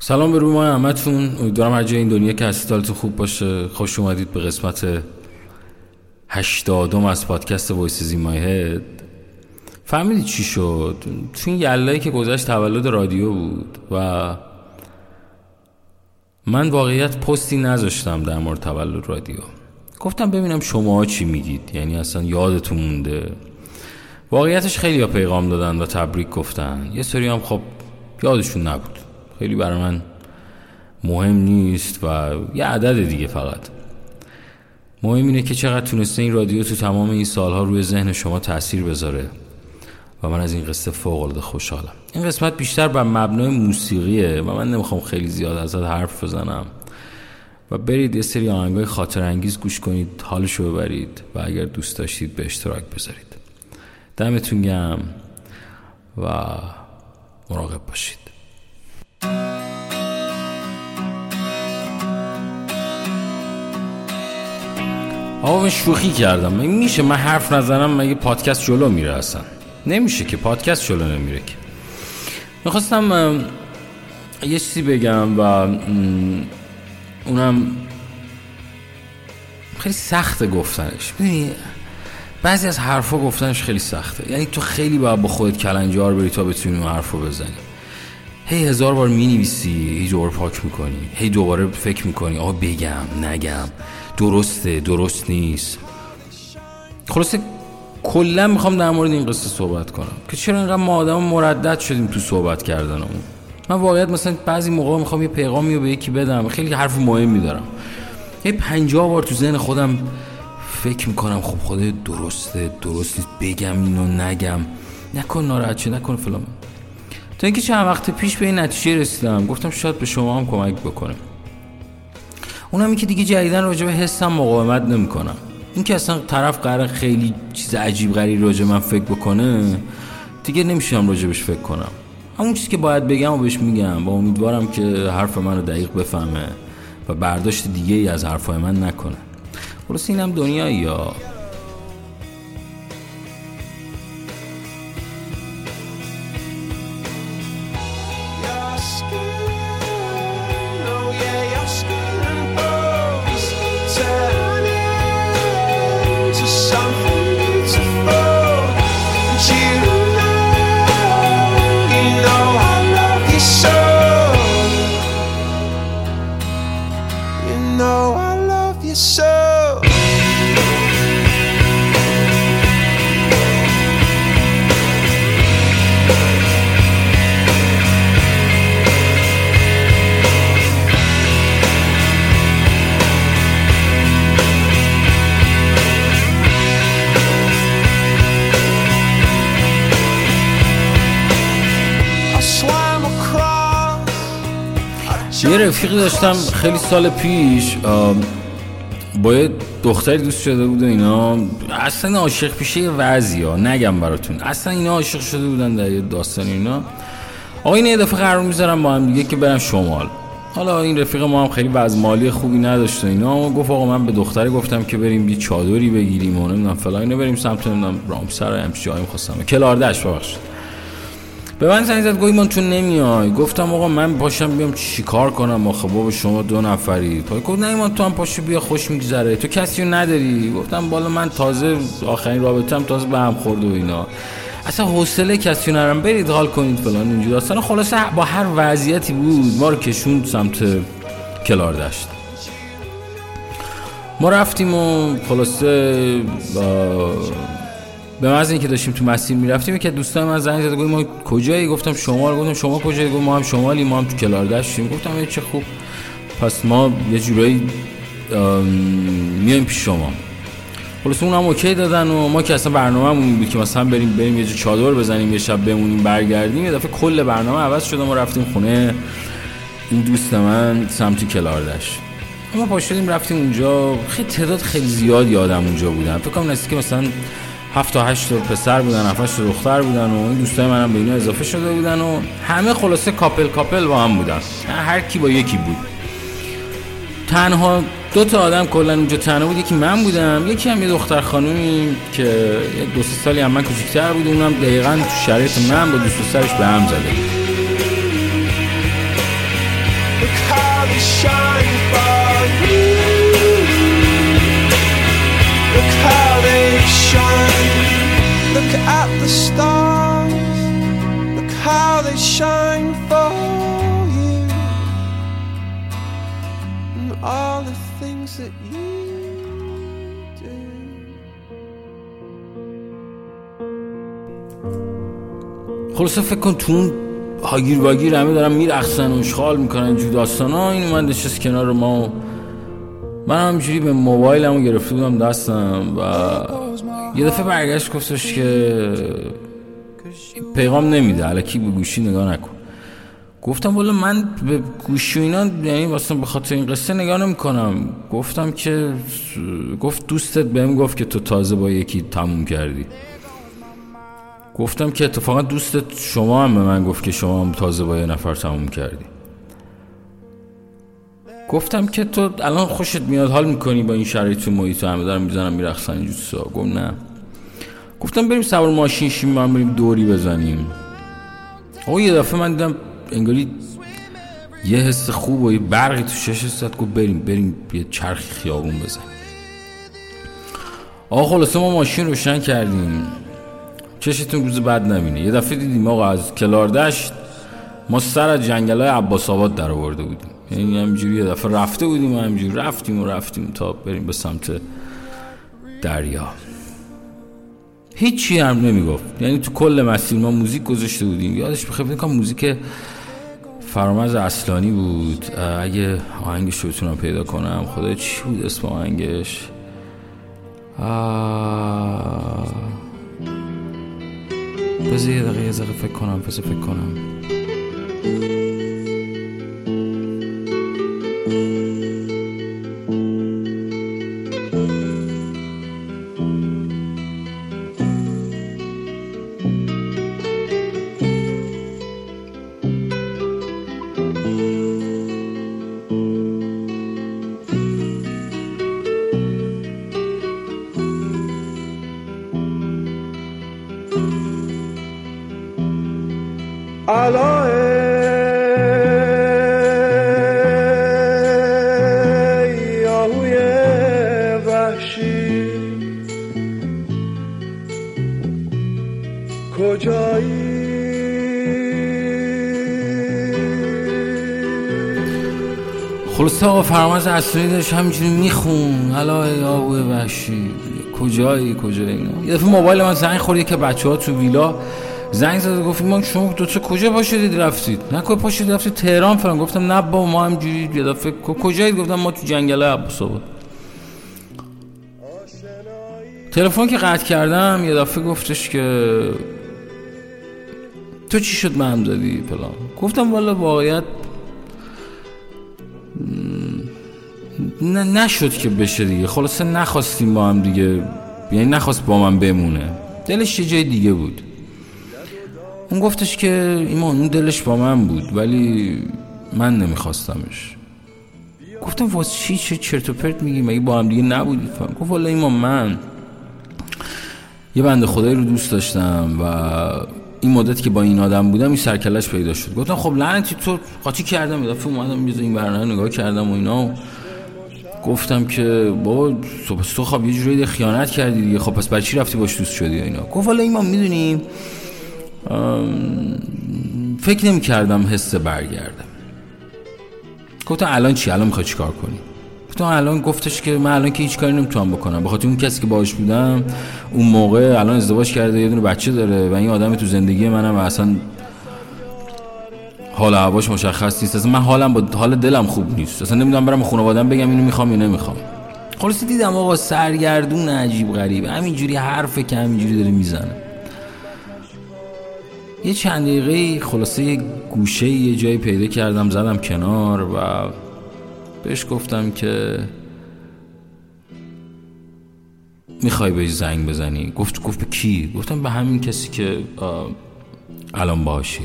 سلام به روی همتون. امیدوارم هر جای این دنیا که هستید خوب باشه. خوش اومدید به قسمت هشتادم از پادکست وایسز این هد. فهمیدید چی شد؟ تو این یلایی که گذشت تولد رادیو بود و من واقعیت پستی نذاشتم در مورد تولد رادیو. گفتم ببینم شما چی میگید. یعنی اصلا یادتون مونده. واقعیتش خیلی ها پیغام دادن و تبریک گفتن. یه سری هم خب یادشون نبود. خیلی برای من مهم نیست و یه عدد دیگه فقط. مهم اینه که چقدر تونسته این رادیو تو تمام این سالها روی ذهن شما تاثیر بذاره و من از این قصه فوق العاده خوشحالم. این قسمت بیشتر بر مبنای موسیقیه و من نمی‌خوام خیلی زیاد ازت حرف بزنم. و برید یه سری آهنگای خاطر انگیز گوش کنید حالشو ببرید و اگر دوست داشتید به اشتراک بذارید. دمتون گم و مراقب باشید. آقا من شوخی کردم. میشه من حرف نزنم مگه پادکست جلو میره اصلا؟ نمیشه که پادکست جلو نمیره که. می‌خواستم یه چیزی بگم و اونم خیلی سخته گفتنش. بعضی از حرفا گفتنش خیلی سخته. یعنی تو خیلی باید با خودت کلنجار بری تا بتونی اون حرفو بزنی. هی هزار بار می نویسی هی دوباره پاک می‌کنی. هی دوباره فکر می‌کنی. آقا بگم نگم. درسته درست نیست. خلاصه کلا می‌خوام در مورد این قصه صحبت کنم که چرا اینقدر ما آدم مردد شدیم تو صحبت کردنمون. من واقعیت مثلا بعضی موقع می‌خوام یه پیغامی رو به یکی بدم خیلی حرف مهمی دارم. یه پنجاه بار تو ذهن خودم فکر می‌کنم خب خدا درسته درست نیست بگم اینو نگم. نکن ناراحت چه نکن فلان. تا اینکه چند وقت پیش به این نتیجه رسیدم. گفتم شاید به شما هم کمک بکنه. اونم که دیگه جدیدن راجع به حسم مقاومت نمی‌کنم. این که اصلا طرف قرار خیلی چیز عجیب غریب راجع من فکر بکنه دیگه نمیشم راجبش فکر کنم. همون چیزی که باید بگم و بهش میگم با امیدوارم که حرف منو دقیق بفهمه و برداشت دیگه ای از حرفای من نکنه. خلاص اینم دنیایی یا یه رفیقی داشتم خیلی سال پیش با یه دختری دوست شده بود و اینا اصلا عاشق پیشه یه وضعی ها نگم براتون اصلا اینا عاشق شده بودن در یه داستان اینا. آقا این یه دفعه قرار می‌ذارم با هم دیگه که برم شمال. حالا این رفیق ما هم خیلی وضع مالی خوبی نداشت و اینا گفت آقا من به دختری گفتم که بریم یه چادری بگیریم و نمی‌دونم فلان اینو بریم سمت نمی‌دونم رامسر هم جایی می‌خواستم. کلاردش ببخشید. به من زنگ زد گویی من تو نمیای. گفتم آقا من پاشم بیام چیکار کنم؟ آخه بابا شما دو نفری. پای گفت نه ایمان تو هم پاشو بیا خوش میگذره. تو کسی رو نداری؟ گفتم بالا من تازه آخرین رابطه تازه به هم خورد و اینا. اصلا حوصله کسی نرم برید حال کنید فلان اینجوری. اصلا خلاصه با هر وضعیتی بود ما رو کشوند سمت کلار داشت ما رفتیم و خلاصه به محض اینکه داشتیم تو مسیر می‌رفتیم که دوستان من زنگ زد گفت ما کجایی؟ گفتم شمال گفتم شما کجایی؟ گفت ما هم شمالی ما هم تو کلاردشتیم گفتم چه خوب. پس ما یه جورایی میایم پیش شما. خلاص اونم اوکی دادن و ما که اصلا برنامه‌مون بود که مثلا بریم بریم یه جو چادر بزنیم یه شب بمونیم برگردیم یه دفعه کل برنامه عوض شد ما رفتیم خونه این دوست من سمت کلاردش ما پاشدیم رفتیم اونجا. خیلی تعداد خیلی زیاد یادم اونجا بودن. فکر کنم که مثلا هفت تا هشت پسر بودن هفت تا دختر بودن و این دوستای منم به اینا اضافه شده بودن و همه خلاصه کاپل کاپل با هم بودن. هر کی با یکی بود. تنها دو تا آدم کلا اونجا تنها بود یکی من بودم یکی هم یه دختر خانومی که دو سه سالی هم من کوچیک‌تر بود اونم دقیقا تو شرایط من با دوست سرش به هم زده. Shine Look at the stars. Look how they shine for you. And all the things that you do. خلاصه فکر کن تو اون هاگیر واگیر همه دارن میرقصن و اشغال می‌کنن جو داستان ها این من نشست کنار ما من همجوری به موبایلمو گرفته بودم دستم و یه دفعه برگشت گفتش که پیغام نمیده علکی به گوشی نگاه نکن. گفتم والا من به گوشی اینا یعنی واسه به خاطر این قصه نگاه نمی کنم گفتم که گفت دوستت بهم گفت که تو تازه با یکی تموم کردی. گفتم که اتفاقا دوستت شما هم به من گفت که شما هم تازه با یه نفر تموم کردی. گفتم که تو الان خوشت میاد حال می‌کنی با این شرایط تو محیط همه دارم می‌زنم میرخصن اینجور چیزا. گفت نه. گفتم بریم سوار ماشین شیم هم بریم دوری بزنیم. آقا یه دفعه من دیدم انگاری یه حس خوب و یه برقی تو شش زد. گفت بریم بریم یه چرخی خیابون بزنیم. آقا خلاصه ما ماشین روشن کردیم. چشتون روز بعد نبینه. یه دفعه دیدیم آقا از کلاردشت ما سر از جنگل های عباس آباد در آورده بودیم. یعنی همجوری یه دفعه رفته بودیم و همجوری رفتیم و رفتیم تا بریم به سمت دریا. هیچی هم نمی‌گفت. یعنی تو کل مسیر ما موزیک گذاشته بودیم. یادش بخیر کنم موزیک فرامز اصلانی بود. اگه آهنگش رو بتونم پیدا کنم. خدا چی بود اسم آهنگش؟ آه... بذار یه دقیقه فکر کنم بذار فکر کنم. خلاصه آقا فرامز اصلی داشت همینجوری میخون. علای آبوی وحشی. کجایی کجایی اینا؟ یه دفعه موبایل من زنگ خورد که بچه ها تو ویلا زنگ زد گفت ما شما دو تا کجا پاشدید رفتید؟ نه کجا پاشدید رفتید؟ تهران فلان. گفتم نه با ما همجوری یه دفعه کجایید گفتم ما تو جنگل عباس آباد. تلفن که قطع کردم یه دفعه گفتش که تو چی شد من زدی فلان؟ گفتم والا واقعیت نه نشد که بشه دیگه. خلاصه نخواستیم با هم دیگه یعنی نخواست با من بمونه. دلش یه جای دیگه بود. اون گفتش که ایمان اون دلش با من بود ولی من نمیخواستمش. گفتم واسه چی؟ چه چرت و پرت میگی؟ مگه با هم دیگه نبودید فهم گفت والا ایمان من یه بنده خدایی رو دوست داشتم و این مدت که با این آدم بودم این سرکلش پیدا شد. گفتم خب لعنتی تو قاطی کردم یه دفعه اومدم یه این برنامه نگاه کردم و اینا. و گفتم که بابا تو پس تو خب یه جوری خیانت کردی دیگه. خب پس برای چی رفتی باش دوست شدی اینا؟ گفت والا ایمان می‌دونی؟ فکر نمی کردم حس برگردم. گفتم الان چی؟ الان می‌خوای چیکار کنی؟ گفتم الان گفتش که من الان که هیچ کاری نمی‌تونم بکنم. بخاطر اون کسی که باهاش بودم اون موقع الان ازدواج کرده یه دونه بچه داره و این آدم تو زندگی منم و اصلا حال هواش مشخص نیست. اصلا من حالم با حال دلم خوب نیست. اصلا نمی‌دونم برم به خانوادم بگم اینو می‌خوام یا نمی‌خوام. خلاصی دیدم آقا سرگردون عجیب غریب. همینجوری حرفه که همینجوری داره می‌زنه. یه چند دقیقه خلاصه یه گوشه یه جایی پیدا کردم زدم کنار و بهش گفتم که می‌خوای بهش زنگ بزنی. گفت گفت به کی؟ گفتم به همین کسی که الان باشی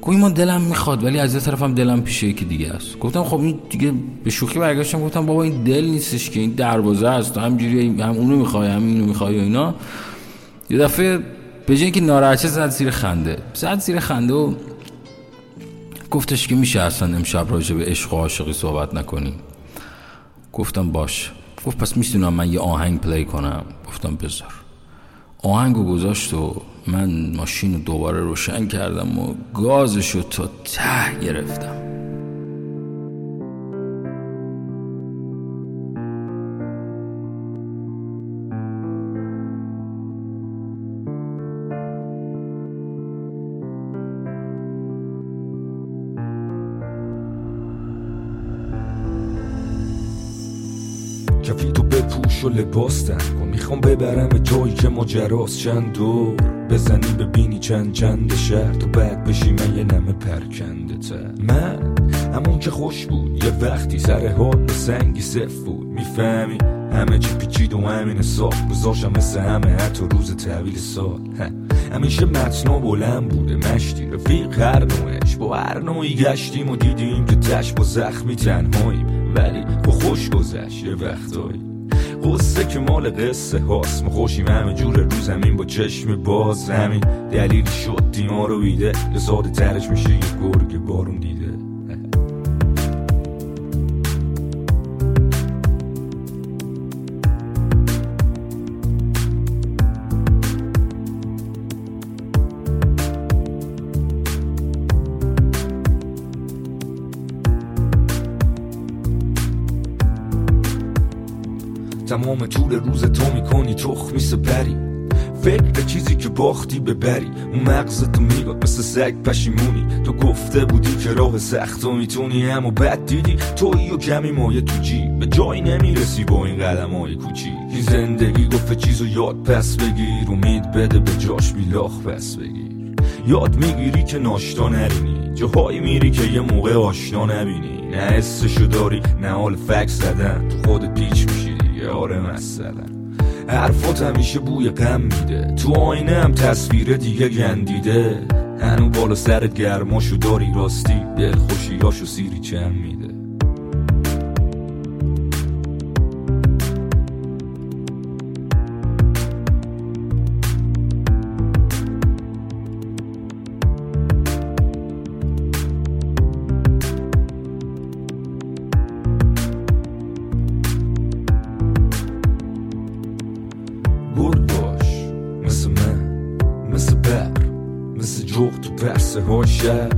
گوی ما دلم می‌خواد ولی از یه طرفم دلم پیش یکی دیگه است. گفتم خب این دیگه به شوخی برگشتم گفتم بابا این دل نیستش که این دروازه است. همجوری هم اونو می‌خوای هم اینو می‌خوای و اینا. یه دفعه به جای اینکه ناراحت زد زیر خنده. زد زیر خنده و گفتش که میشه اصلا امشب راجع به عشق و عاشقی صحبت نکنیم. گفتم باش. گفت پس می‌تونم من یه آهنگ پلی کنم؟ گفتم بذار. آهنگو گذاشت و من ماشین رو دوباره روشن کردم و گازشو تا ته گرفتم. بپوش و کن می‌خوام ببرم به جایی که ماجراست چند دور. بزنی ببینی چند چند شهر. تو بعد بشی من یه نمه پرکنده تر. من همون که خوش بود یه وقتی سر حال سنگی صف بود. می‌فهمی همه چی پیچید و همین سال گذاشتم مثل همه حتی روز تحویل سال. همیشه متنا بلند بوده. مشتی رفیق هر نوعش. با هر نوعی گشتیم و دیدیم که تش با زخمی تنهاییم. ولی با خوش گذشت یه وقتایی. قصه که مال قصه هاست. ما خوشیم همه جور رو زمین با چشم باز همین دلیلی شد دیما رو بیده یه ساده ترش میشه یه گرگ بارون دیده. تمام طول روز تو می‌کنی تخمی سپری فکر به چیزی که باختی ببری. اون مغزتو میگاد مثل سگ پشیمونی. تو گفته بودی که راه سخت و می‌تونی اما بد دیدی تویی و کمی مایه تو جی به جایی نمی‌رسی با این قدم های کوچی زندگی گفت چیزو یاد پس بگیر. امید بده به جاش بیلاخ پس بگیر. یاد می‌گیری که ناشتا نرینی جاهایی میری که یه موقع آشنا نبینی. نه حسشو داری نه حال فکس زدن. تو خودت پیچ میشی. آره مثلا. حرفات همیشه بوی غم میده. تو آینه هم تصویر دیگه گندیده. هنو بالا سرت گرماشو داری راستی. دل خوشیاشو سیری چم میده. شب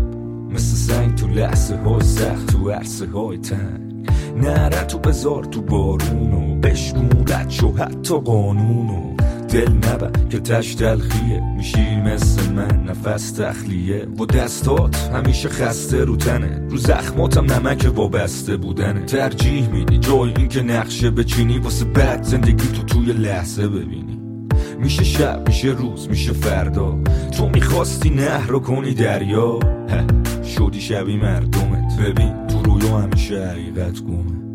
مثل سنگ تو لحظه های سخت تو عرصه های تنگ. نره تو بذار تو بارونو بشکون رد شو حتی قانونو دل نبر که تش تلخیه. میشی مثل من نفس تخلیه. و دستات همیشه خسته رو تنه. رو زخماتم نمک وابسته بودنه. ترجیح میدی جای این که نقشه بچینی واسه بعد زندگی تو توی لحظه ببینی. میشه شب میشه روز میشه فردا. تو می‌خواستی نهر رو کنی دریا. شدی شبی مردمت. ببین تو رویا همیشه حقیقت گمه